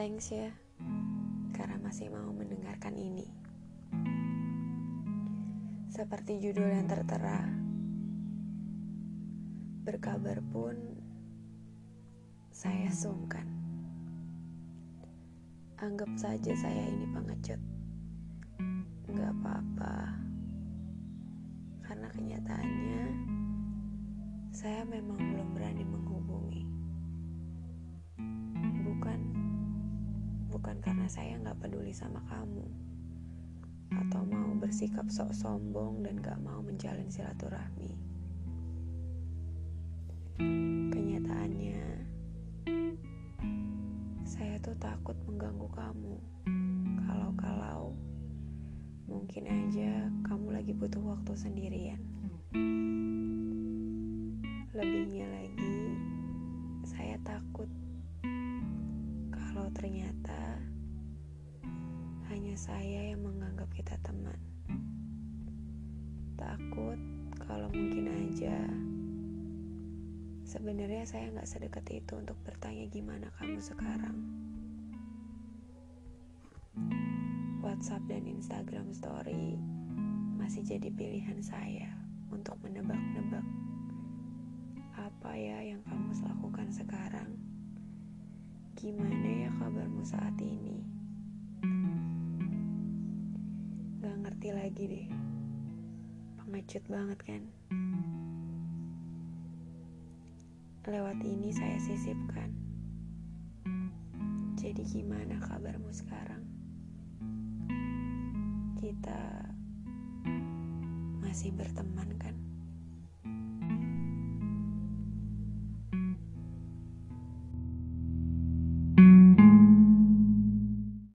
Thanks ya, karena masih mau mendengarkan ini. Seperti judul yang tertera, berkabar pun saya sungkan. Anggap saja saya ini pengecut. Gak apa-apa. Karena kenyataannya, saya memang belum berani menghubungi. Karena saya nggak peduli sama kamu, atau mau bersikap sok sombong dan gak mau menjalin silaturahmi. Kenyataannya, saya tuh takut mengganggu kamu. Kalau-kalau mungkin aja kamu lagi butuh waktu sendirian. Lebihnya lagi, saya takut kalau ternyata hanya saya yang menganggap kita teman. Takut kalau mungkin aja sebenarnya saya nggak sedekat itu untuk bertanya gimana kamu sekarang. WhatsApp dan Instagram Story masih jadi pilihan saya untuk menebak-nebak apa ya yang kamu lakukan sekarang. Gimana ya kabarmu saat ini? Ngerti lagi deh. Pengecut banget kan? Lewat ini saya sisipkan. Jadi gimana kabarmu sekarang? Kita masih berteman kan?